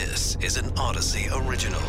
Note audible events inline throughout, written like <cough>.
This is an Audacy original.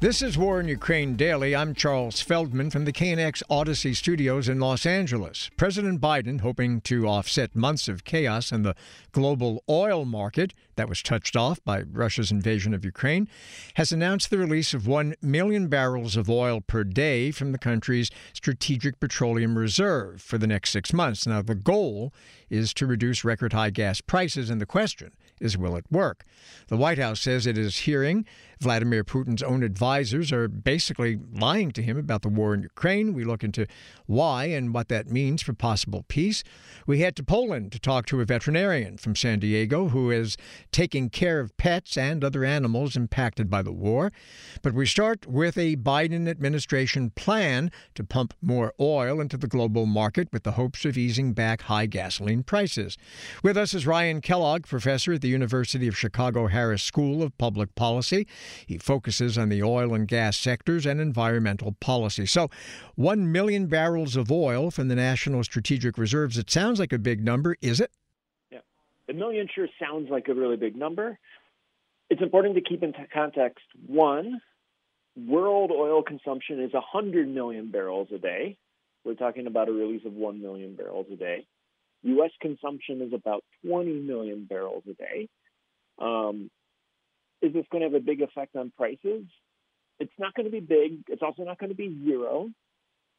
This is War in Ukraine Daily. I'm Charles Feldman from the KNX Audacy Studios in Los Angeles. President Biden, hoping to offset months of chaos in the global oil market that was touched off by Russia's invasion of Ukraine, has announced the release of 1 million barrels of oil per day from the country's strategic petroleum reserve for the next six months. Now, the goal is to reduce record high gas prices, and the question is will it work? The White House says it is hearing Vladimir Putin's own advisors are basically lying to him about the war in Ukraine. We look into why and what that means for possible peace. We head to Poland to talk to a veterinarian from San Diego who is taking care of pets and other animals impacted by the war. But we start with a Biden administration plan to pump more oil into the global market with the hopes of easing back high gasoline prices. With us is Ryan Kellogg, professor at the University of Chicago Harris School of Public Policy. He focuses on the oil and gas sectors and environmental policy. So, 1 million barrels of oil from the National Strategic Reserves. It sounds like a big number, is it? Yeah. A million sure sounds like a really big number. It's important to keep in context one, world oil consumption is 100 million barrels a day. We're talking about a release of 1 million barrels a day. U.S. consumption is about 20 million barrels a day. Um, is this going to have a big effect on prices? It's not going to be big. It's also not going to be zero.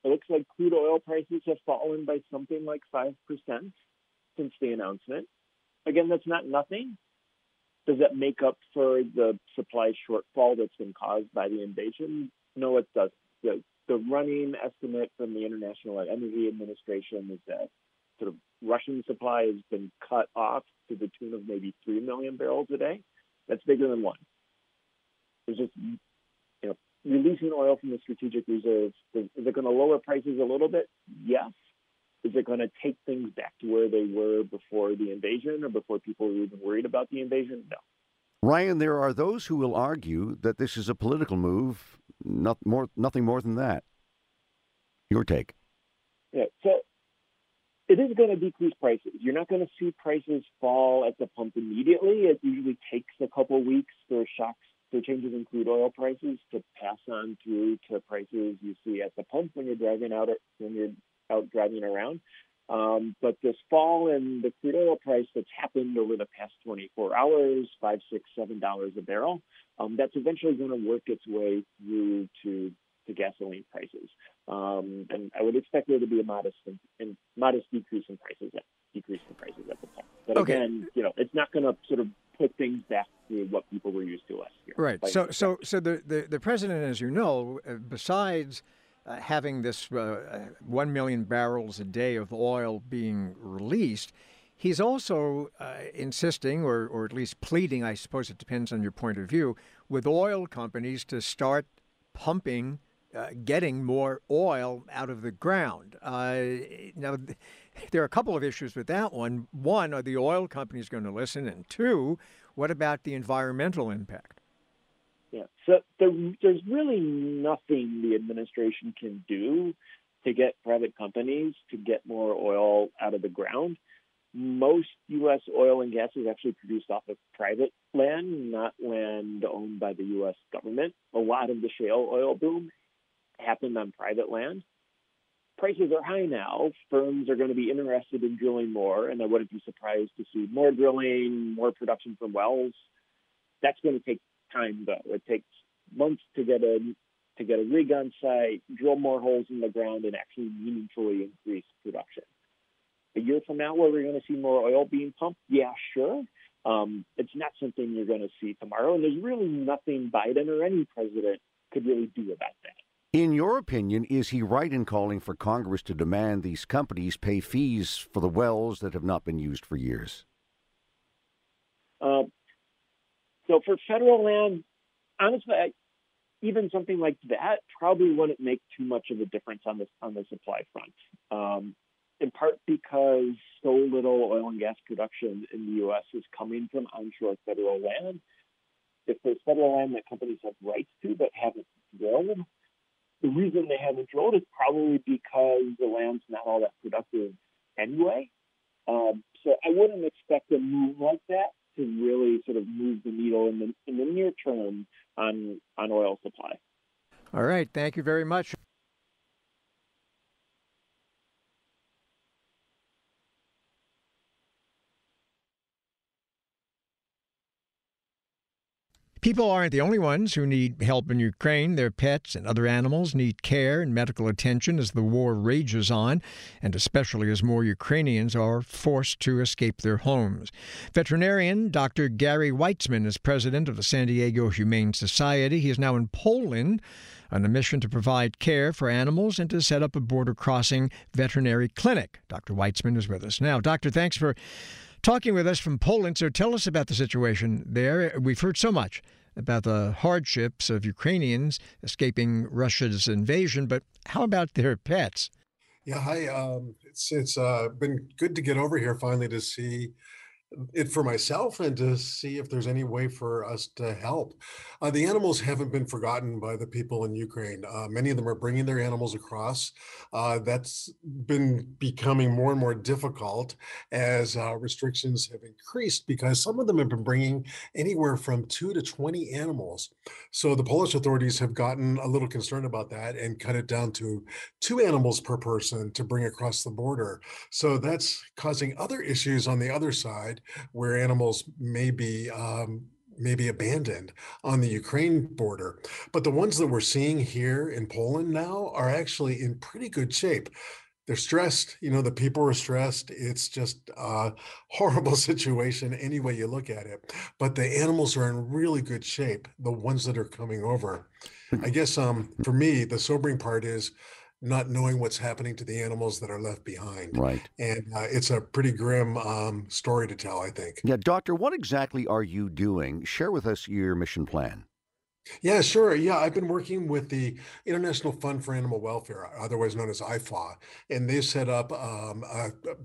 It looks like crude oil prices have fallen by something like 5% since the announcement. Again, that's not nothing. Does that make up for the supply shortfall that's been caused by the invasion? No, it doesn't. The, the running estimate from the International Energy Administration is that sort of Russian supply has been cut off to the tune of maybe 3 million barrels a day. That's bigger than one. There's just, you know, releasing oil from the strategic reserves. Is it going to lower prices a little bit? Yes. Is it going to take things back to where they were before the invasion or before people were even worried about the invasion? No. Ryan, there are those who will argue that this is a political move, not more, nothing more than that. Your take? Yeah. So it is going to decrease prices. You're not going to see prices fall at the pump immediately. It usually takes a couple weeks for shocks, for changes in crude oil prices to pass on through to prices you see at the pump when you're driving out when you're out driving around. Um, but this fall in the crude oil price that's happened over the past 24 hours, five, six, seven dollars a barrel, um, that's eventually going to work its way through to to gasoline prices. Um, and I would expect there to be a modest and modest decrease in prices, at, decrease in prices at the pump. But okay. again, you know, it's not going to sort of put things back to what people were used to last year. Right. So, so, so the, the the president, as you know, uh, besides uh, having this uh, uh, one million barrels a day of oil being released. He's also uh, insisting, or, or at least pleading, I suppose it depends on your point of view, with oil companies to start pumping uh, getting more oil out of the ground. Uh, now, <laughs> there are a couple of issues with that one. One, are the oil companies going to listen? And two, what about the environmental impact? Yeah, so there, there's really nothing the administration can do to get private companies to get more oil out of the ground. Most U.S. oil and gas is actually produced off of private land, not land owned by the U.S. government. A lot of the shale oil boom happened on private land. Prices are high now. Firms are going to be interested in drilling more, and I wouldn't be surprised to see more drilling, more production from wells. That's going to take time, though. It takes months to get a to get a rig on site, drill more holes in the ground, and actually meaningfully increase production. A year from now, where we're going to see more oil being pumped, yeah, sure. Um, it's not something you're going to see tomorrow, and there's really nothing Biden or any president could really do about that. In your opinion, is he right in calling for Congress to demand these companies pay fees for the wells that have not been used for years? Uh, so for federal land, honestly, I, even something like that probably wouldn't make too much of a difference on the on the supply front. Um, in part because so little oil and gas production in the U.S. is coming from onshore federal land. If there's federal land that companies have rights to but haven't drilled, the reason they haven't drilled is probably because the land's not all that productive anyway. Um, so I wouldn't expect a move like that to really sort of move the needle in the in the near term on on oil supply. All right, thank you very much. People aren't the only ones who need help in Ukraine. Their pets and other animals need care and medical attention as the war rages on, and especially as more Ukrainians are forced to escape their homes. Veterinarian Dr. Gary Weitzman is president of the San Diego Humane Society. He is now in Poland on a mission to provide care for animals and to set up a border crossing veterinary clinic. Dr. Weitzman is with us now. Doctor, thanks for talking with us from Poland. So tell us about the situation there. We've heard so much about the hardships of Ukrainians escaping Russia's invasion, but how about their pets? Yeah, hi. Um, it's it's uh, been good to get over here finally to see it for myself and to see if there's any way for us to help. Uh, the animals haven't been forgotten by the people in Ukraine. Uh, many of them are bringing their animals across. Uh, that's been becoming more and more difficult as uh, restrictions have increased because some of them have been bringing anywhere from two to 20 animals. So the Polish authorities have gotten a little concerned about that and cut it down to two animals per person to bring across the border. So that's causing other issues on the other side where animals may be um, maybe abandoned on the Ukraine border. But the ones that we're seeing here in Poland now are actually in pretty good shape. They're stressed. You know, the people are stressed. It's just a <laughs> horrible situation any way you look at it. But the animals are in really good shape, the ones that are coming over. I guess um, for me, the sobering part is not knowing what's happening to the animals that are left behind. Right. And uh, it's a pretty grim um, story to tell, I think. Yeah, Doctor, what exactly are you doing? Share with us your mission plan. Yeah, sure. Yeah, I've been working with the International Fund for Animal Welfare, otherwise known as IFAW, and they set up um,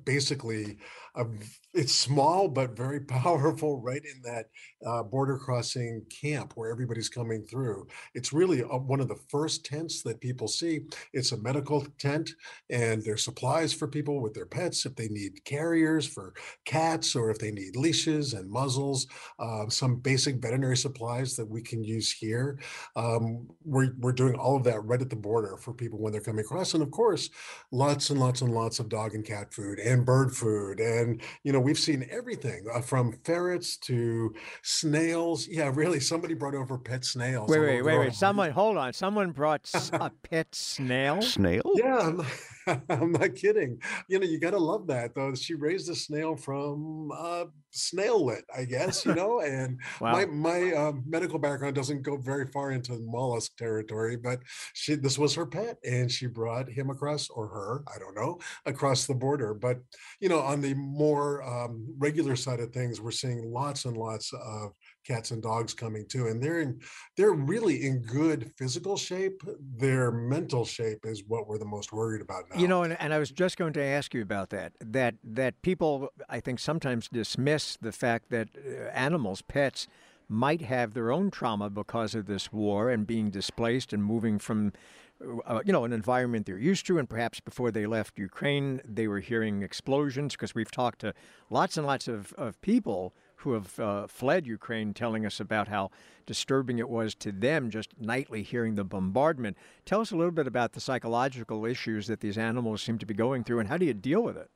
basically a, it's small but very <laughs> powerful right in that uh, border crossing camp where everybody's coming through. It's really a, one of the first tents that people see. It's a medical tent, and there's supplies for people with their pets if they need carriers for cats or if they need leashes and muzzles, uh, some basic veterinary supplies that we can use here. Um, we're, we're doing all of that right at the border for people when they're coming across. And of course, lots and lots and lots of dog and cat food and bird food and and you know we've seen everything uh, from ferrets to snails. Yeah really somebody brought over pet snails. Wait wait wait wait someone hold on someone brought <laughs> a pet snail? Snail yeah <laughs> I'm not kidding. You know, you got to love that though. She raised a snail from uh, snaillet, I guess. You know, and <laughs> wow. my my uh, medical background doesn't go very far into mollusk territory, but she this was her pet, and she brought him across, or her, I don't know, across the border. But you know, on the more um, regular side of things, we're seeing lots and lots of cats and dogs coming too and they're in they're really in good physical shape their mental shape is what we're the most worried about now. you know and, and i was just going to ask you about that that that people i think sometimes dismiss the fact that uh, animals pets might have their own trauma because of this war and being displaced and moving from uh, you know, an environment they're used to, and perhaps before they left Ukraine, they were hearing explosions because we've talked to lots and lots of, of people who have uh, fled Ukraine telling us about how disturbing it was to them just nightly hearing the bombardment. Tell us a little bit about the psychological issues that these animals seem to be going through and how do you deal with it?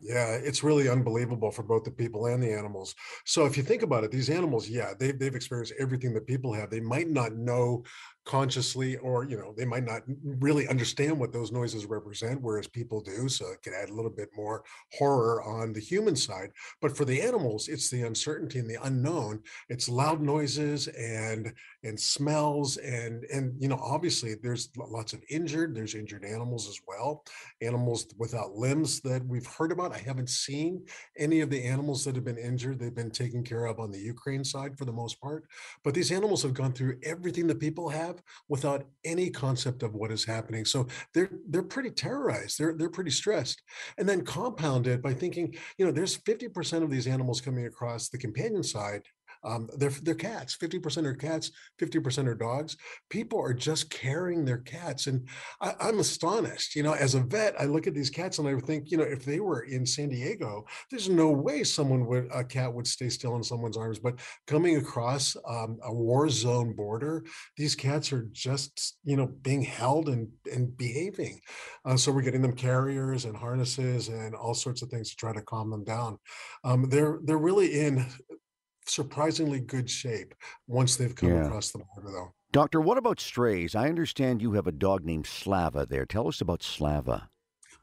Yeah, it's really unbelievable for both the people and the animals. So if you think about it, these animals, yeah, they've, they've experienced everything that people have. They might not know consciously or you know they might not really understand what those noises represent whereas people do so it can add a little bit more horror on the human side. But for the animals it's the uncertainty and the unknown. It's loud noises and and smells and and you know obviously there's lots of injured there's injured animals as well. Animals without limbs that we've heard about. I haven't seen any of the animals that have been injured. They've been taken care of on the ukraine side for the most part. But these animals have gone through everything that people have without any concept of what is happening. So they're they're pretty terrorized. They're they're pretty stressed. And then compounded by thinking, you know, there's 50% of these animals coming across the companion side Um, they're they're cats. Fifty percent are cats. Fifty percent are dogs. People are just carrying their cats, and I, I'm astonished. You know, as a vet, I look at these cats and I think, you know, if they were in San Diego, there's no way someone would a cat would stay still in someone's arms. But coming across um, a war zone border, these cats are just you know being held and and behaving. Uh, so we're getting them carriers and harnesses and all sorts of things to try to calm them down. Um, they're they're really in surprisingly good shape once they've come yeah. across the border, though. Doctor, what about strays? I understand you have a dog named Slava there. Tell us about Slava.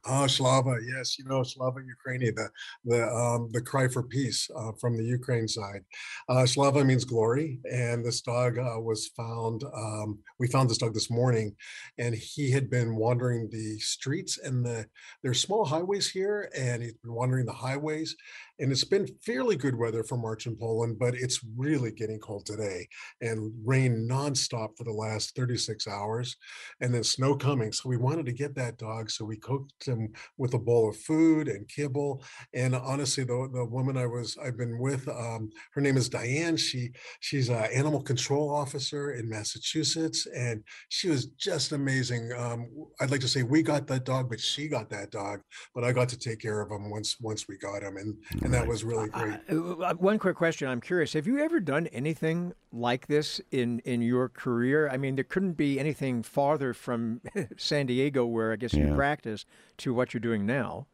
Oh, Slava, yes, you know Slava Ukraini, the the um, the cry for peace uh, from the Ukraine side. Uh, Slava means glory, and this dog uh, was found. Um, we found this dog this morning, and he had been wandering the streets and the there's small highways here, and he's been wandering the highways, and it's been fairly good weather for March in Poland, but it's really getting cold today and rain nonstop for the last 36 hours, and then snow coming. So we wanted to get that dog, so we cooked him with a bowl of food and kibble. And honestly, the the woman I was I've been with, um, her name is Diane. She she's an animal control officer in Massachusetts, and she was just amazing. Um, I'd like to say we got that dog, but she got that dog. But I got to take care of him once once we got him, and and that was really great. Uh, one quick question: I'm curious. Have you ever done anything like this in in your career? I mean, there couldn't be anything farther from <laughs> San Diego, where I guess yeah. you practice, to what you're doing now.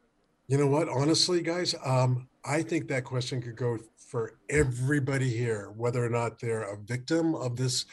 You know what? Honestly, guys, um, I think that question could go for everybody here, whether or not they're a victim of this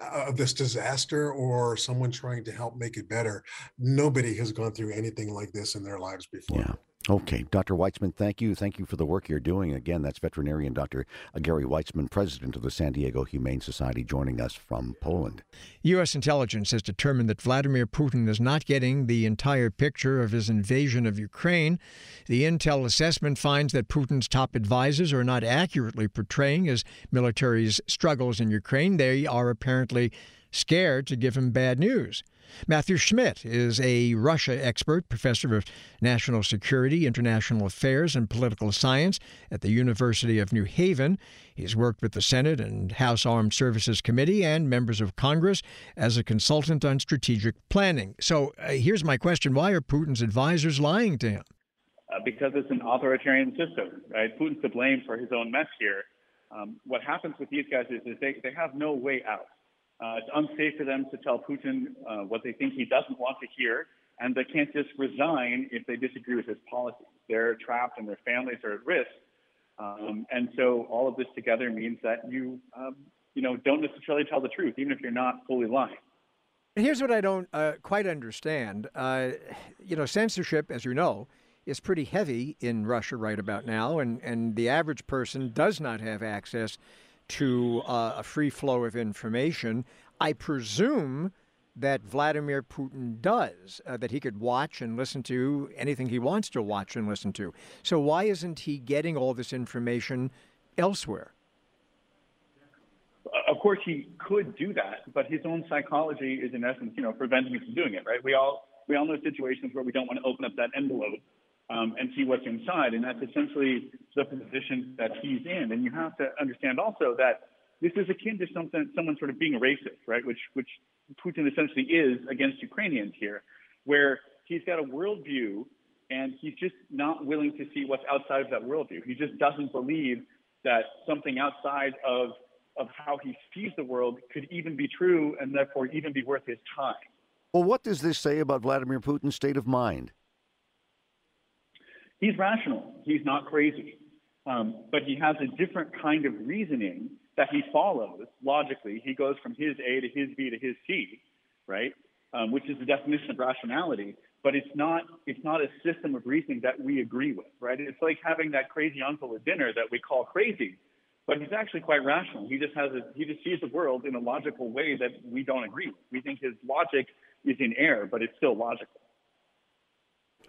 uh, of this disaster or someone trying to help make it better. Nobody has gone through anything like this in their lives before. Yeah. Okay, Dr. Weitzman, thank you. Thank you for the work you're doing. Again, that's veterinarian Dr. Gary Weitzman, president of the San Diego Humane Society, joining us from Poland. U.S. intelligence has determined that Vladimir Putin is not getting the entire picture of his invasion of Ukraine. The intel assessment finds that Putin's top advisors are not accurately portraying his military's struggles in Ukraine. They are apparently scared to give him bad news. Matthew Schmidt is a Russia expert, professor of national security, international affairs, and political science at the University of New Haven. He's worked with the Senate and House Armed Services Committee and members of Congress as a consultant on strategic planning. So uh, here's my question Why are Putin's advisors lying to him? Uh, because it's an authoritarian system, right? Putin's to blame for his own mess here. Um, what happens with these guys is, is they, they have no way out. Uh, it's unsafe for them to tell Putin uh, what they think he doesn't want to hear, and they can't just resign if they disagree with his policies. They're trapped and their families are at risk. Um, and so all of this together means that you, um, you know, don't necessarily tell the truth, even if you're not fully lying. Here's what I don't uh, quite understand. Uh, you know, censorship, as you know, is pretty heavy in Russia right about now, and, and the average person does not have access to uh, a free flow of information. I presume that Vladimir Putin does, uh, that he could watch and listen to anything he wants to watch and listen to. So why isn't he getting all this information elsewhere? Of course, he could do that, but his own psychology is, in essence, you know, preventing him from doing it. Right? We all we all know situations where we don't want to open up that envelope um, and see what's inside. And that's essentially the position that he's in. And you have to understand also that this is akin to something, someone sort of being a racist, right? Which, which Putin essentially is against Ukrainians here, where he's got a worldview and he's just not willing to see what's outside of that worldview. He just doesn't believe that something outside of, of how he sees the world could even be true and therefore even be worth his time. Well, what does this say about Vladimir Putin's state of mind? He's rational. He's not crazy. Um, but he has a different kind of reasoning that he follows logically. He goes from his A to his B to his C, right? Um, which is the definition of rationality. But it's not it's not a system of reasoning that we agree with, right? It's like having that crazy uncle at dinner that we call crazy, but he's actually quite rational. He just has a he just sees the world in a logical way that we don't agree with. We think his logic is in error, but it's still logical.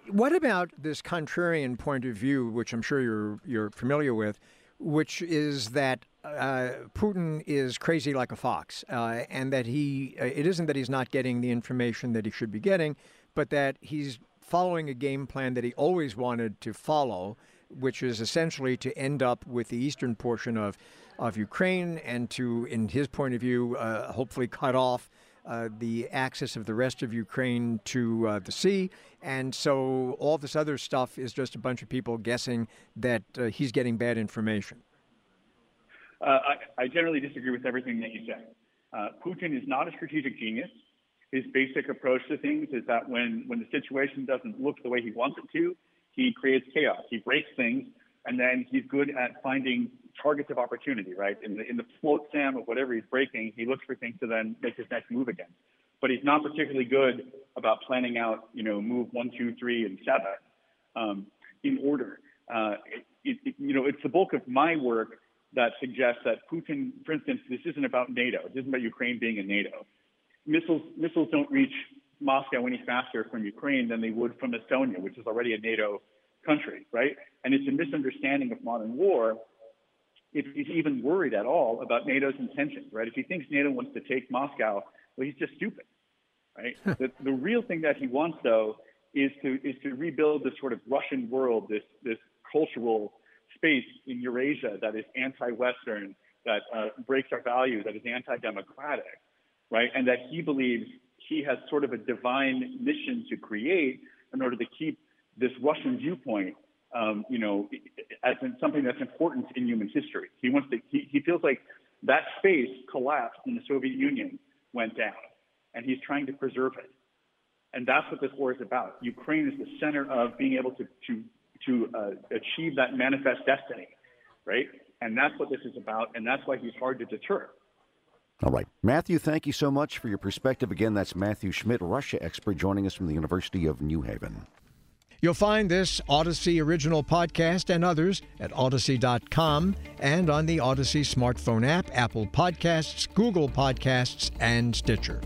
What about this contrarian point of view, which I'm sure you're you're familiar with, which is that uh, Putin is crazy like a fox, uh, and that he uh, it isn't that he's not getting the information that he should be getting, but that he's following a game plan that he always wanted to follow, which is essentially to end up with the eastern portion of, of Ukraine and to, in his point of view, uh, hopefully cut off uh, the access of the rest of Ukraine to uh, the sea. And so all this other stuff is just a bunch of people guessing that uh, he's getting bad information. Uh, I, I, generally disagree with everything that you said. Uh, Putin is not a strategic genius. His basic approach to things is that when, when the situation doesn't look the way he wants it to, he creates chaos. He breaks things, and then he's good at finding targets of opportunity, right? In the, in the flotsam of whatever he's breaking, he looks for things to then make his next move again. But he's not particularly good about planning out, you know, move one, two, three, and seven um, in order. Uh, it, it, you know, it's the bulk of my work that suggests that Putin, for instance, this isn't about NATO. This isn't about Ukraine being in NATO. Missiles, missiles don't reach Moscow any faster from Ukraine than they would from Estonia, which is already a NATO country, right? And it's a misunderstanding of modern war if he's even worried at all about NATO's intentions, right? If he thinks NATO wants to take Moscow, well, he's just stupid, right? <laughs> the, the real thing that he wants, though, is to is to rebuild this sort of Russian world, this this cultural space in Eurasia that is anti-Western, that uh, breaks our values, that is anti-democratic, right? And that he believes he has sort of a divine mission to create in order to keep this Russian viewpoint um, you know, as something that's important in human history. He wants to. He, he feels like that space collapsed when the Soviet Union went down, and he's trying to preserve it. And that's what this war is about. Ukraine is the center of being able to to to uh, achieve that manifest destiny, right? And that's what this is about, and that's why he's hard to deter. All right. Matthew, thank you so much for your perspective. Again, that's Matthew Schmidt, Russia expert, joining us from the University of New Haven. You'll find this Audacy original podcast and others at Audacy.com and on the Audacy smartphone app, Apple Podcasts, Google Podcasts, and Stitcher.